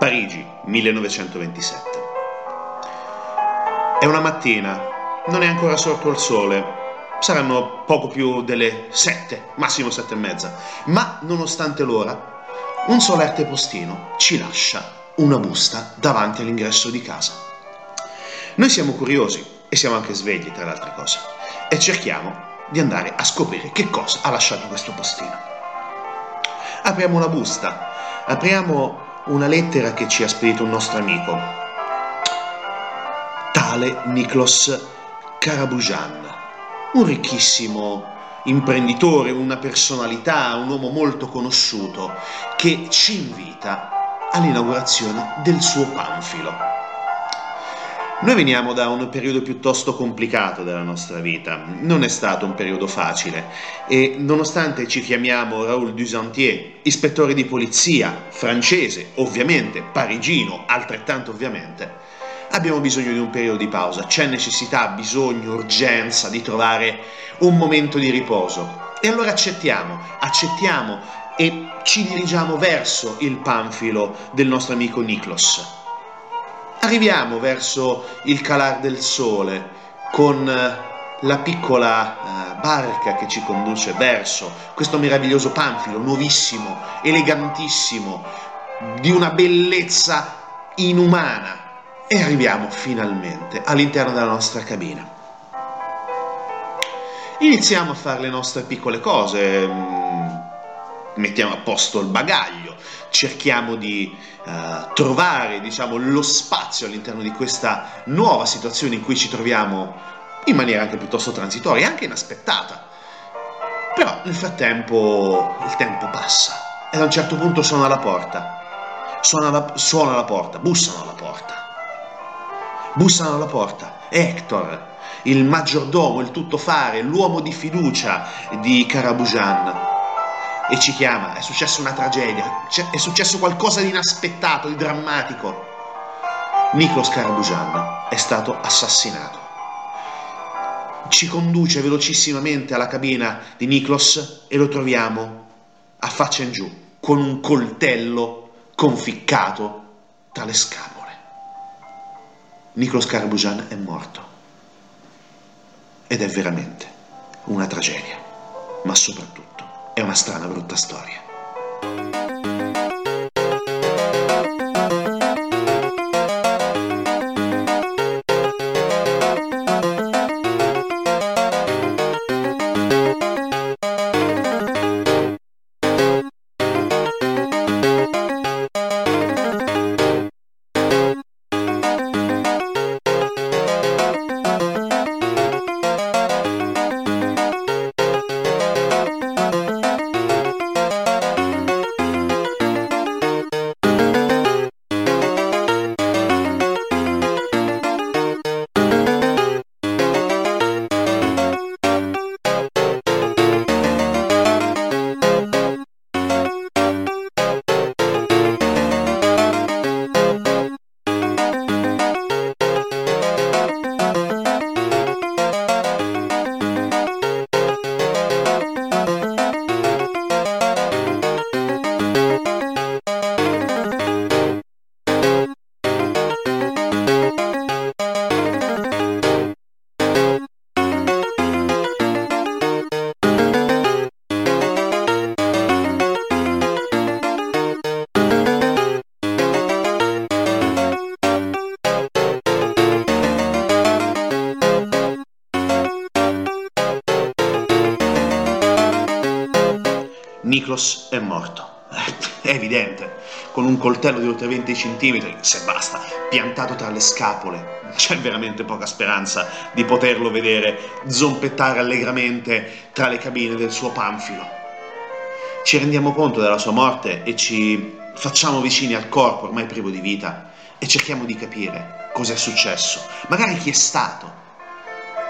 Parigi, 1927. È una mattina, non è ancora sorto il sole, saranno poco più delle sette, massimo sette e mezza, ma nonostante l'ora, un solerte postino ci lascia una busta davanti all'ingresso di casa. Noi siamo curiosi e siamo anche svegli, tra le altre cose, e cerchiamo di andare a scoprire che cosa ha lasciato questo postino. Apriamo la busta, apriamo una lettera che ci ha spedito un nostro amico, tale Niklos Karabujan, un ricchissimo imprenditore, una personalità, un uomo molto conosciuto, che ci invita all'inaugurazione del suo panfilo. Noi veniamo da un periodo piuttosto complicato della nostra vita, non è stato un periodo facile e nonostante ci chiamiamo Raoul Dusantier, ispettore di polizia, francese, ovviamente, parigino, altrettanto ovviamente, abbiamo bisogno di un periodo di pausa, c'è necessità, bisogno, urgenza di trovare un momento di riposo. E allora accettiamo, accettiamo e ci dirigiamo verso il panfilo del nostro amico Niklos. Arriviamo verso il calar del sole con eh, la piccola uh, barca che ci conduce verso questo meraviglioso panfilo, nuovissimo, elegantissimo, di una bellezza inumana. E arriviamo finalmente all'interno della nostra cabina. Iniziamo a fare le nostre piccole cose, mm, mettiamo a posto il bagaglio, cerchiamo di uh, trovare diciamo, lo spazio all'interno di questa nuova situazione in cui ci troviamo in maniera anche piuttosto transitoria, anche inaspettata. Però nel frattempo il tempo passa e a un certo punto suona la porta. Suona la, suona la porta, bussano alla porta. Bussano alla porta. Hector, il maggiordomo, il tuttofare, l'uomo di fiducia di Karabujan. E ci chiama, è successa una tragedia, è successo qualcosa di inaspettato, di drammatico. Nikos Karabujan è stato assassinato ci conduce velocissimamente alla cabina di Niklos e lo troviamo a faccia in giù, con un coltello conficcato tra le scapole. Niklos Karbujan è morto. Ed è veramente una tragedia, ma soprattutto è una strana brutta storia. Niklos è morto. È evidente, con un coltello di oltre 20 cm, se basta, piantato tra le scapole. C'è veramente poca speranza di poterlo vedere zompettare allegramente tra le cabine del suo panfilo. Ci rendiamo conto della sua morte e ci facciamo vicini al corpo ormai privo di vita e cerchiamo di capire cosa è successo, magari chi è stato.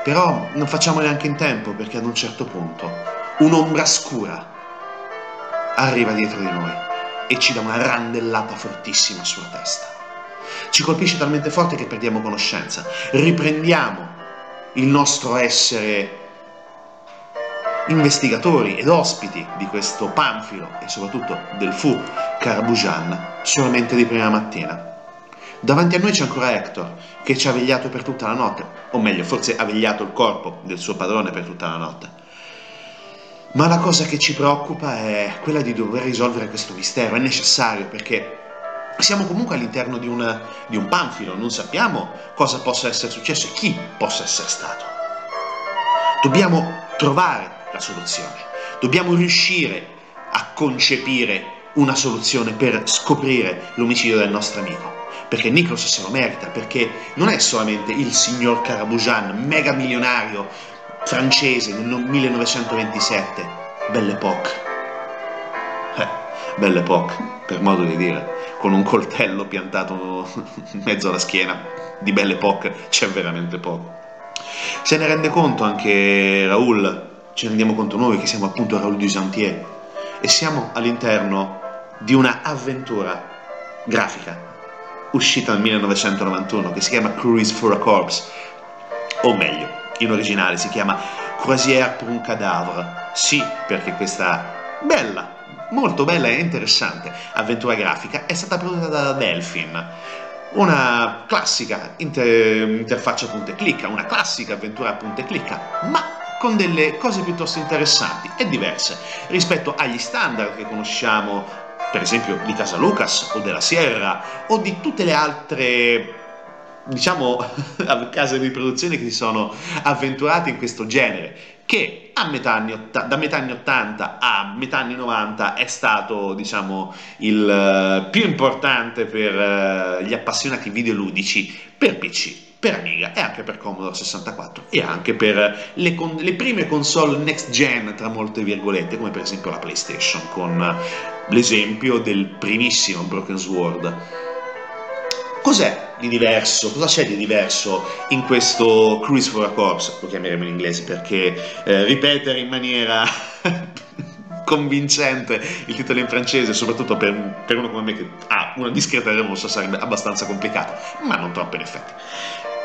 Però non facciamo neanche in tempo perché ad un certo punto un'ombra scura arriva dietro di noi e ci dà una randellata fortissima sulla testa. Ci colpisce talmente forte che perdiamo conoscenza, riprendiamo il nostro essere investigatori ed ospiti di questo panfilo e soprattutto del fu Carabujan solamente di prima mattina. Davanti a noi c'è ancora Hector, che ci ha vegliato per tutta la notte, o meglio, forse ha vegliato il corpo del suo padrone per tutta la notte. Ma la cosa che ci preoccupa è quella di dover risolvere questo mistero, è necessario perché siamo comunque all'interno di, una, di un panfilo, non sappiamo cosa possa essere successo e chi possa essere stato. Dobbiamo trovare la soluzione, dobbiamo riuscire a concepire una soluzione per scoprire l'omicidio del nostro amico. Perché Nikos se lo merita, perché non è solamente il signor Carabujan, mega milionario, francese nel 1927, Belle Époque. Eh, Belle Époque, per modo di dire, con un coltello piantato in mezzo alla schiena, di Belle Époque c'è veramente poco. Se ne rende conto anche Raoul, ci rendiamo conto noi che siamo appunto Raoul Dusantier e siamo all'interno di una avventura grafica uscita nel 1991 che si chiama Cruise for a Corpse, o meglio, in originale si chiama Croisière pour un cadavre. Sì, perché questa bella, molto bella e interessante avventura grafica è stata prodotta da Delphin. Una classica inter- interfaccia punta e clicca, una classica avventura punta e clicca, ma con delle cose piuttosto interessanti e diverse rispetto agli standard che conosciamo, per esempio di Casa Lucas o della Sierra o di tutte le altre diciamo case di produzione che si sono avventurate in questo genere che metà anni, da metà anni 80 a metà anni 90 è stato diciamo il uh, più importante per uh, gli appassionati videoludici per PC per Amiga e anche per Commodore 64 e anche per le, con- le, prime console next gen tra molte virgolette come per esempio la PlayStation con l'esempio del primissimo Broken Sword cos'è di diverso cosa c'è di diverso in questo Cruise for a Corpse lo chiameremo in inglese perché eh, ripetere in maniera convincente il titolo in francese, soprattutto per, per, uno come me che ha una discreta remorsa, sarebbe abbastanza complicato, ma non troppo in effetti.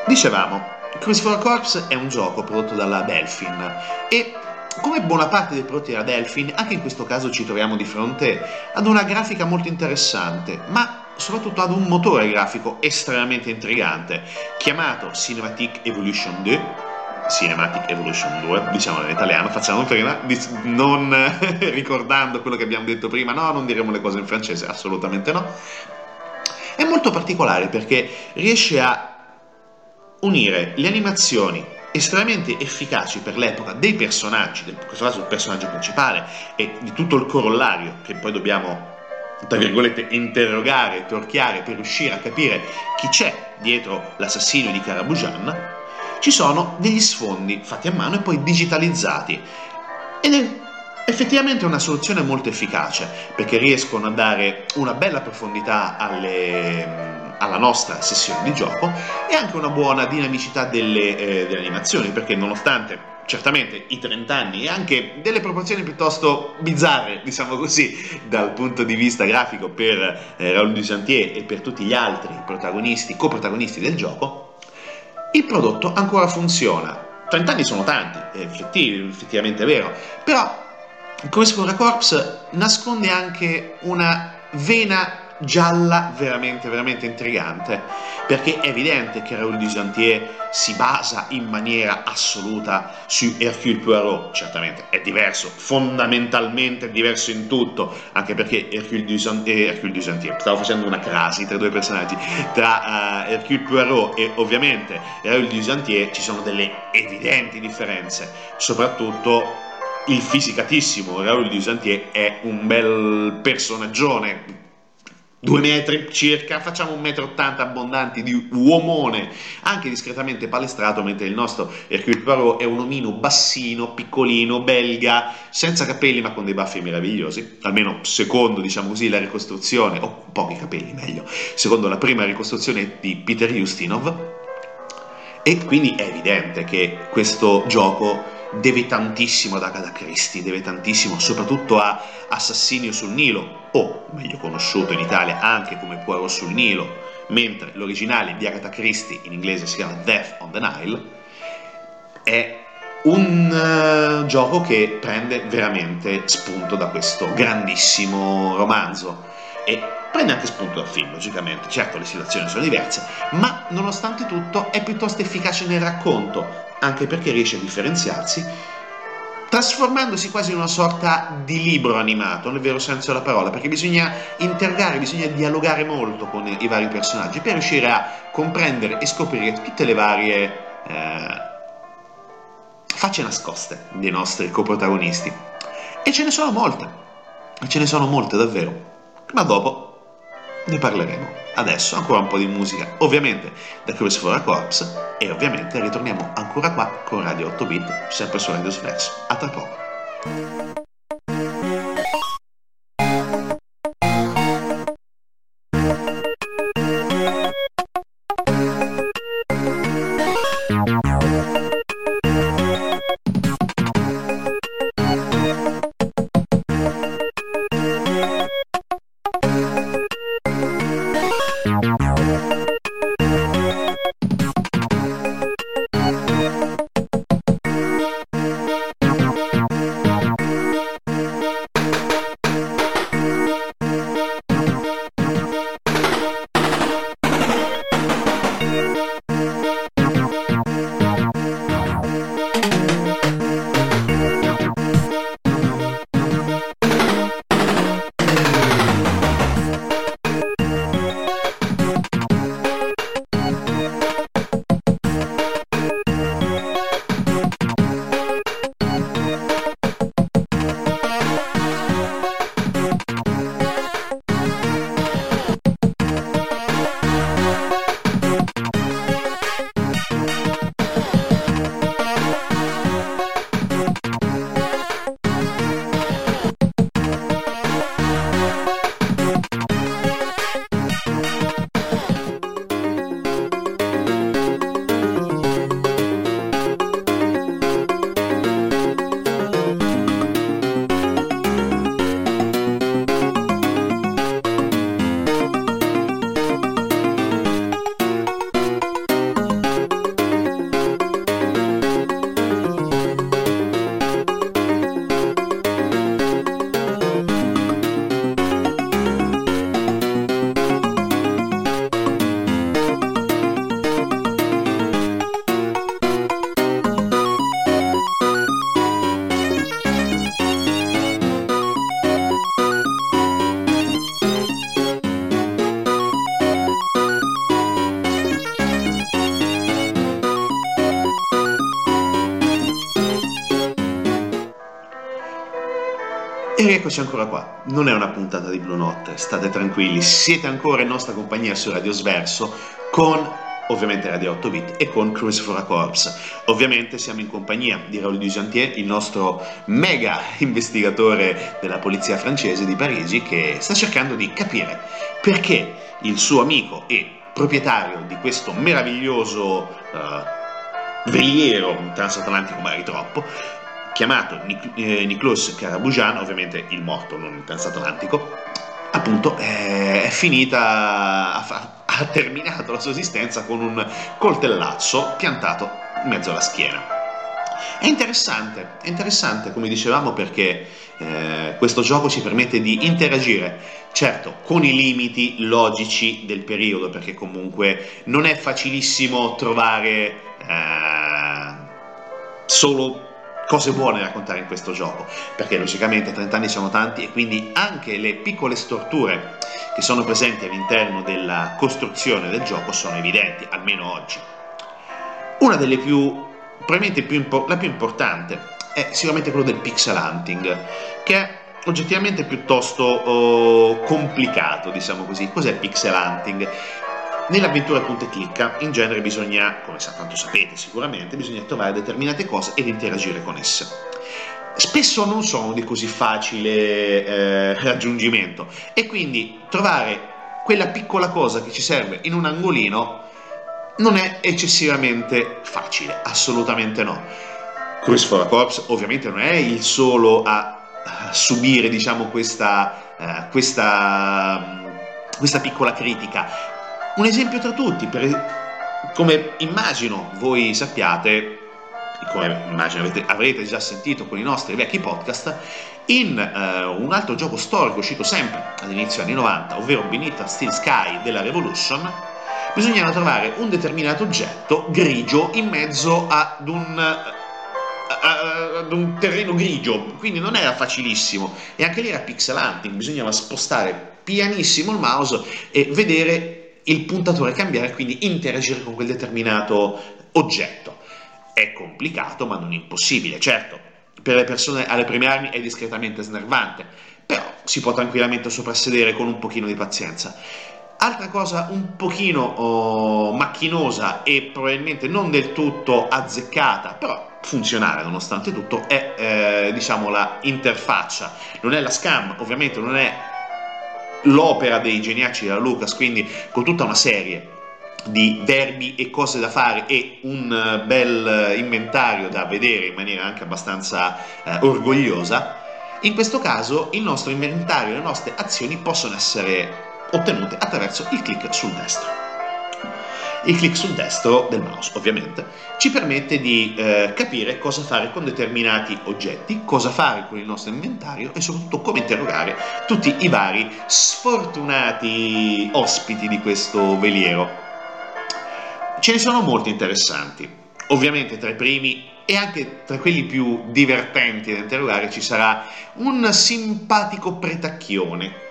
Dicevamo, Cruise for a Corps è un gioco prodotto dalla Delphin e come buona parte dei prodotti della Delphin, anche in questo caso ci troviamo di fronte ad una grafica molto interessante, ma soprattutto ad un motore grafico estremamente intrigante, chiamato Cinematic Evolution 2, Cinematic Evolution 2, diciamo in italiano, facciamo prima, non ricordando quello che abbiamo detto prima, no, non diremo le cose in francese, assolutamente no. È molto particolare perché riesce a unire le animazioni estremamente efficaci per l'epoca dei personaggi, in questo caso il personaggio principale e di tutto il corollario che poi dobbiamo tra virgolette interrogare, torchiare per riuscire a capire chi c'è dietro l'assassinio di Karabujan, ci sono degli sfondi fatti a mano e poi digitalizzati. Ed è effettivamente una soluzione molto efficace perché riescono a dare una bella profondità alle alla nostra sessione di gioco e anche una buona dinamicità delle, eh, delle animazioni, perché nonostante certamente i 30 anni e anche delle proporzioni piuttosto bizzarre, diciamo così, dal punto di vista grafico per eh, Raoul Dusantier e per tutti gli altri protagonisti, coprotagonisti del gioco, il prodotto ancora funziona. 30 anni sono tanti, è effettivamente vero, però Cruise for a Corps nasconde anche una vena gialla veramente, veramente intrigante, perché è evidente che Raoul Dusantier si basa in maniera assoluta su Hercule Poirot, certamente è diverso, fondamentalmente diverso in tutto, anche perché Hercule Dusantier, eh, Hercule Dusantier stavo facendo una crasi tra due personaggi, tra uh, Hercule Poirot e ovviamente Raoul Dusantier ci sono delle evidenti differenze, soprattutto il fisicatissimo Raoul Dusantier è un bel personaggione due metri circa, facciamo un metro ottanta abbondanti di uomone, anche discretamente palestrato, mentre il nostro Hercule Poirot è un omino bassino, piccolino, belga, senza capelli ma con dei baffi meravigliosi, almeno secondo, diciamo così, la ricostruzione, o pochi capelli meglio, secondo la prima ricostruzione di Peter Ustinov, e quindi è evidente che questo gioco deve tantissimo ad Agatha Christie, deve tantissimo soprattutto a Assassinio sul Nilo, o meglio conosciuto in Italia anche come Poirot sul Nilo, mentre l'originale di Agatha Christie in inglese si chiama Death on the Nile, è un uh, gioco che prende veramente spunto da questo grandissimo romanzo e prende anche spunto dal film, logicamente. Certo, le situazioni sono diverse, ma nonostante tutto è piuttosto efficace nel racconto, anche perché riesce a differenziarsi, trasformandosi quasi in una sorta di libro animato, nel vero senso della parola, perché bisogna interrogare, bisogna dialogare molto con i vari personaggi per riuscire a comprendere e scoprire tutte le varie eh, facce nascoste dei nostri coprotagonisti. E ce ne sono molte, ce ne sono molte davvero, ma dopo ne parleremo. Adesso ancora un po' di musica, ovviamente da Cruise for a Corps e ovviamente ritorniamo ancora qua con Radio 8 Bit, sempre su Radio Sflex. A tra poco. Rieccoci ancora qua. Non è una puntata di Blue Notte, state tranquilli, siete ancora in nostra compagnia su Radio Sverso con ovviamente Radio 8 Bit e con Cruise for a Corps. Ovviamente siamo in compagnia di Raoul Dujantier, il nostro mega investigatore della polizia francese di Parigi che sta cercando di capire perché il suo amico e proprietario di questo meraviglioso uh, veliero transatlantico magari troppo chiamato Nic- eh, Nicklaus Carabujan, ovviamente il morto, non il transatlantico, appunto è, è finita, ha, ha terminato la sua esistenza con un coltellazzo piantato in mezzo alla schiena. È interessante, è interessante come dicevamo perché eh, questo gioco ci permette di interagire, certo con i limiti logici del periodo, perché comunque non è facilissimo trovare eh, solo cose buone da raccontare in questo gioco, perché logicamente 30 anni sono tanti e quindi anche le piccole storture che sono presenti all'interno della costruzione del gioco sono evidenti, almeno oggi. Una delle più, probabilmente più impo- la più importante è sicuramente quello del pixel hunting, che è oggettivamente piuttosto oh, complicato, diciamo così. Cos'è pixel hunting? Nell'avventura punta e clicca in genere bisogna, come tanto sapete sicuramente, bisogna trovare determinate cose ed interagire con esse. Spesso non sono di così facile eh, raggiungimento e quindi trovare quella piccola cosa che ci serve in un angolino non è eccessivamente facile, assolutamente no. Cruise for a Corps ovviamente non è il solo a, subire diciamo, questa, uh, questa, questa piccola critica, un esempio tra tutti, per, come immagino voi sappiate, come immagino avete, avrete già sentito con i nostri vecchi podcast, in uh, un altro gioco storico uscito sempre all'inizio anni 90, ovvero Beneath Steel Sky della Revolution, bisognava trovare un determinato oggetto grigio in mezzo ad un, ad un terreno grigio, quindi non era facilissimo. E anche lì era pixel hunting, bisognava spostare pianissimo il mouse e vedere il puntatore cambiare, quindi interagire con quel determinato oggetto. È complicato, ma non impossibile. Certo, per le persone alle prime armi è discretamente snervante, però si può tranquillamente soprassedere con un pochino di pazienza. Altra cosa un pochino oh, macchinosa e probabilmente non del tutto azzeccata, però funzionale nonostante tutto, è eh, diciamo la interfaccia. Non è la scam, ovviamente non è l'opera dei geniaci della Lucas, quindi con tutta una serie di verbi e cose da fare e un eh, bel eh, inventario da vedere in maniera anche abbastanza eh, orgogliosa, in questo caso il nostro inventario e le nostre azioni possono essere ottenute attraverso il clic sul destro. Il clic sul destro del mouse, ovviamente, ci permette di eh, capire cosa fare con determinati oggetti, cosa fare con il nostro inventario e soprattutto come interrogare tutti i vari sfortunati ospiti di questo veliero. Ce ne sono molti interessanti. Ovviamente tra i primi e anche tra quelli più divertenti da interrogare ci sarà un simpatico pretacchione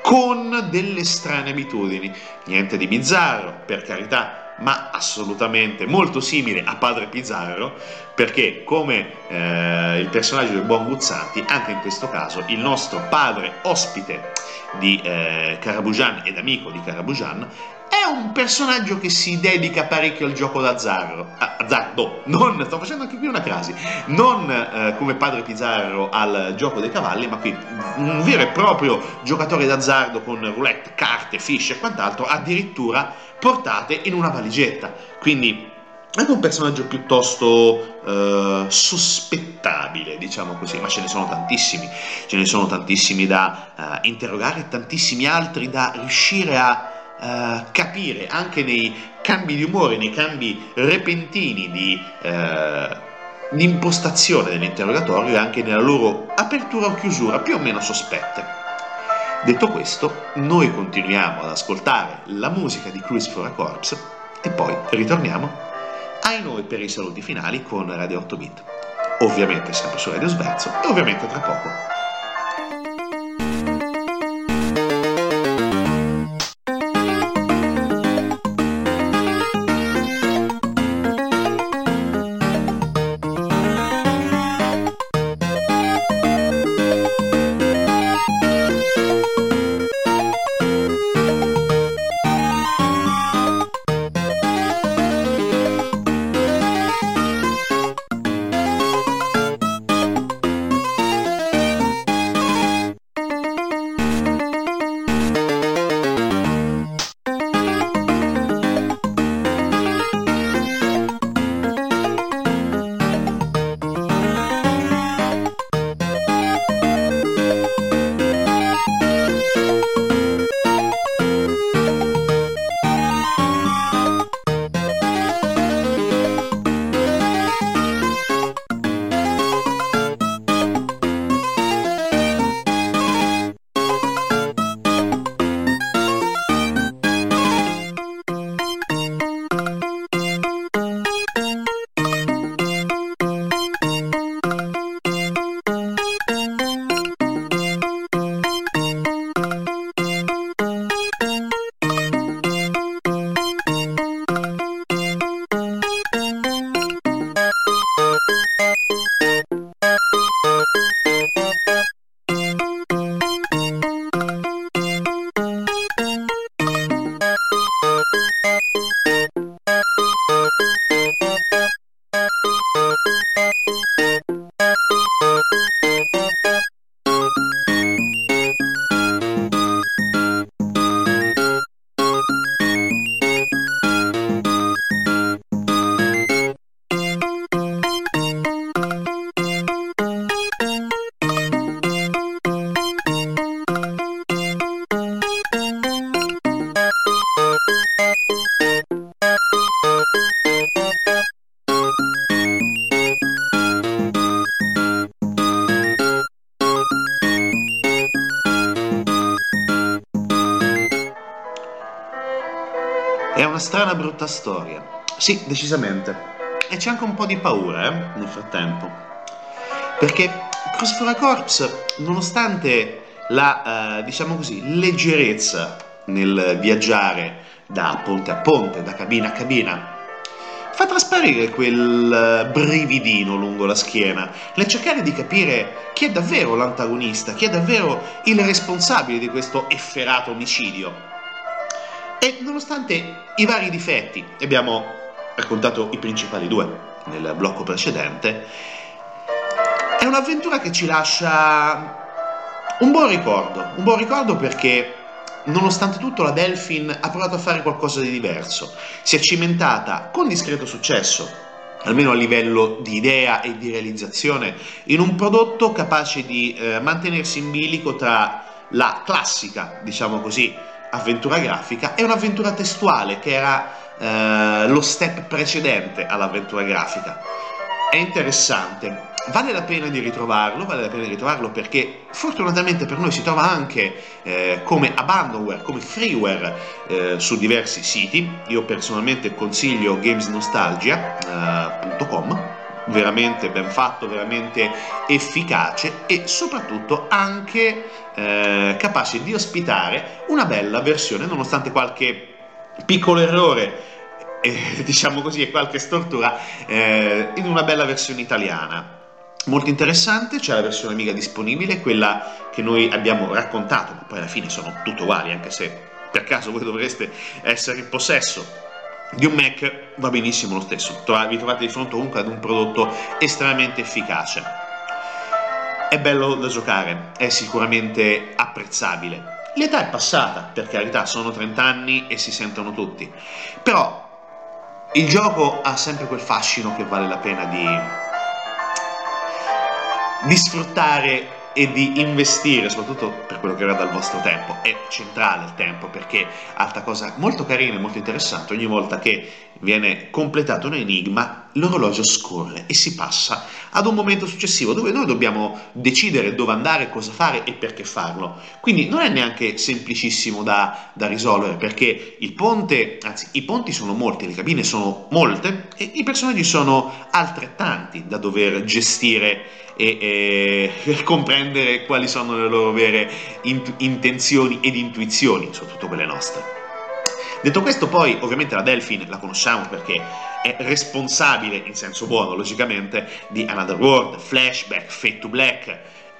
con delle strane abitudini. Niente di bizzarro, per carità, ma assolutamente molto simile a Padre Pizzarro, perché come eh, il personaggio del buon Guzzanti, anche in questo caso il nostro padre ospite di eh, Carabujan ed amico di Carabujan è un personaggio che si dedica parecchio al gioco d'azzardo, azzardo, non, sto facendo anche qui una crasi, non eh, come padre Pizzarro al gioco dei cavalli, ma qui un vero e proprio giocatore d'azzardo con roulette, carte, fish e quant'altro, addirittura portate in una valigetta. Quindi anche un personaggio piuttosto eh, sospettabile, diciamo così, ma ce ne sono tantissimi, ce ne sono tantissimi da eh, interrogare, tantissimi altri da riuscire a uh, capire anche nei cambi di umore, nei cambi repentini di, uh, impostazione dell'interrogatorio e anche nella loro apertura o chiusura più o meno sospette. Detto questo, noi continuiamo ad ascoltare la musica di Cruise for a Corpse e poi ritorniamo ai noi per i saluti finali con Radio 8 Bit. Ovviamente sempre su Radio Sverzo e ovviamente tra poco brutta storia. Sì, decisamente. E c'è anche un po' di paura, eh, nel frattempo. Perché Crossfire Corps, nonostante la, eh, diciamo così, leggerezza nel viaggiare da ponte a ponte, da cabina a cabina, fa trasparire quel brividino lungo la schiena nel cercare di capire chi è davvero l'antagonista, chi è davvero il responsabile di questo efferato omicidio. E nonostante i vari difetti, abbiamo raccontato i principali due nel blocco precedente, è un'avventura che ci lascia un buon ricordo, un buon ricordo perché Nonostante tutto la Delphin ha provato a fare qualcosa di diverso, si è cimentata con discreto successo, almeno a livello di idea e di realizzazione, in un prodotto capace di eh, mantenersi in bilico tra la classica, diciamo così, avventura grafica e un'avventura testuale che era eh, lo step precedente all'avventura grafica. È interessante, vale la pena di ritrovarlo, vale la pena di ritrovarlo perché fortunatamente per noi si trova anche eh, come abandonware, come freeware eh, su diversi siti. Io personalmente consiglio gamesnostalgia.com, eh, veramente ben fatto, veramente efficace e soprattutto anche eh, capace di ospitare una bella versione nonostante qualche piccolo errore eh, diciamo così, e qualche stortura eh, in una bella versione italiana. Molto interessante, c'è la versione Amiga disponibile, quella che noi abbiamo raccontato, ma poi alla fine sono tutte uguali, anche se per caso voi dovreste essere in possesso di un Mac, va benissimo lo stesso, vi trovate di fronte comunque ad un prodotto estremamente efficace. È bello da giocare, è sicuramente apprezzabile. L'età è passata, per carità, sono 30 anni e si sentono tutti, però il gioco ha sempre quel fascino che vale la pena di di sfruttare e di investire, soprattutto per quello che riguarda il vostro tempo. È centrale il tempo perché altra cosa molto carina e molto interessante, ogni volta che viene completato un enigma, l'orologio scorre e si passa ad un momento successivo dove noi dobbiamo decidere dove andare, cosa fare e perché farlo. Quindi non è neanche semplicissimo da, da risolvere perché il ponte, anzi i ponti sono molti, le cabine sono molte e i personaggi sono altrettanti da dover gestire e, e comprendere quali sono le loro vere int- intenzioni ed intuizioni, soprattutto quelle nostre. Detto questo, poi ovviamente la Delphin la conosciamo perché è responsabile, in senso buono, logicamente, di Another World, Flashback, Fate to Black,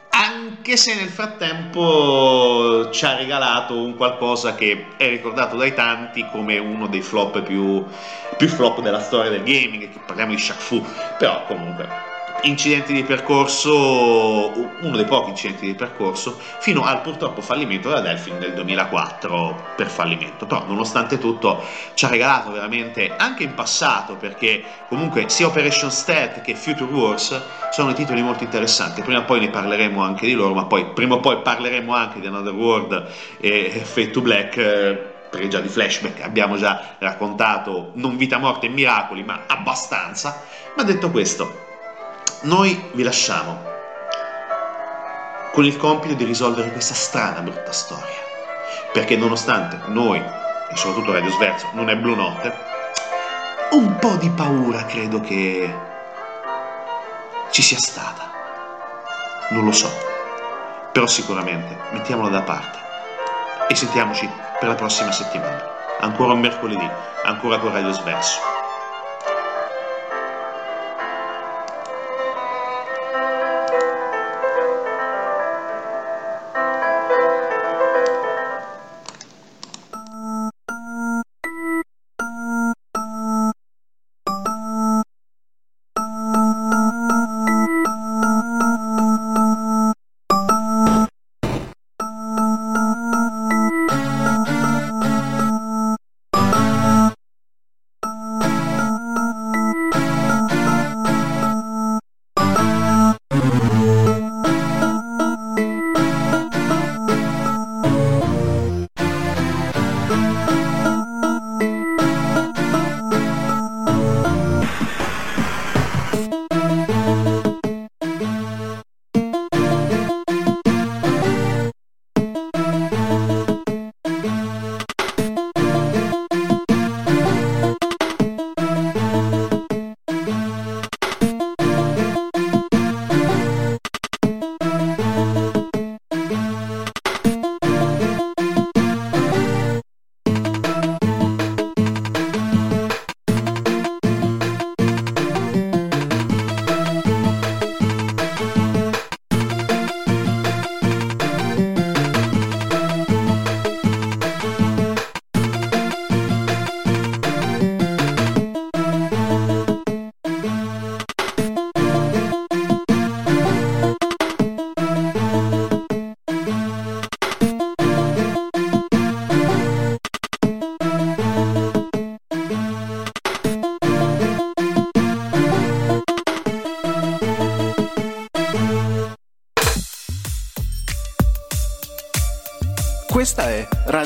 anche se nel frattempo ci ha regalato un qualcosa che è ricordato dai tanti come uno dei flop più, più flop della storia del gaming, parliamo di Shaq Fu, però comunque incidenti di percorso, uno dei pochi incidenti di percorso, fino al purtroppo fallimento della Delphin nel 2004 per fallimento. Però nonostante tutto ci ha regalato veramente anche in passato, perché comunque sia Operation Stealth che Future Wars sono dei titoli molto interessanti. Prima o poi ne parleremo anche di loro, ma poi prima o poi parleremo anche di Another World e Fate to Black. Eh, perché già di flashback abbiamo già raccontato non vita morte e miracoli, ma abbastanza. Ma detto questo, noi vi lasciamo con il compito di risolvere questa strana brutta storia. Perché nonostante noi, e soprattutto Radio Sverso, non è Blue Notte, un po' di paura credo che ci sia stata. Non lo so. Però sicuramente mettiamola da parte e sentiamoci per la prossima settimana. Ancora un mercoledì, ancora con Radio Sverso.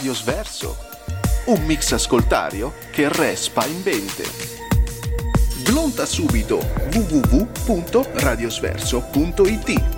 Radio Sverso, un mix ascoltario che respa in mente. Glonta subito www.radiosverso.it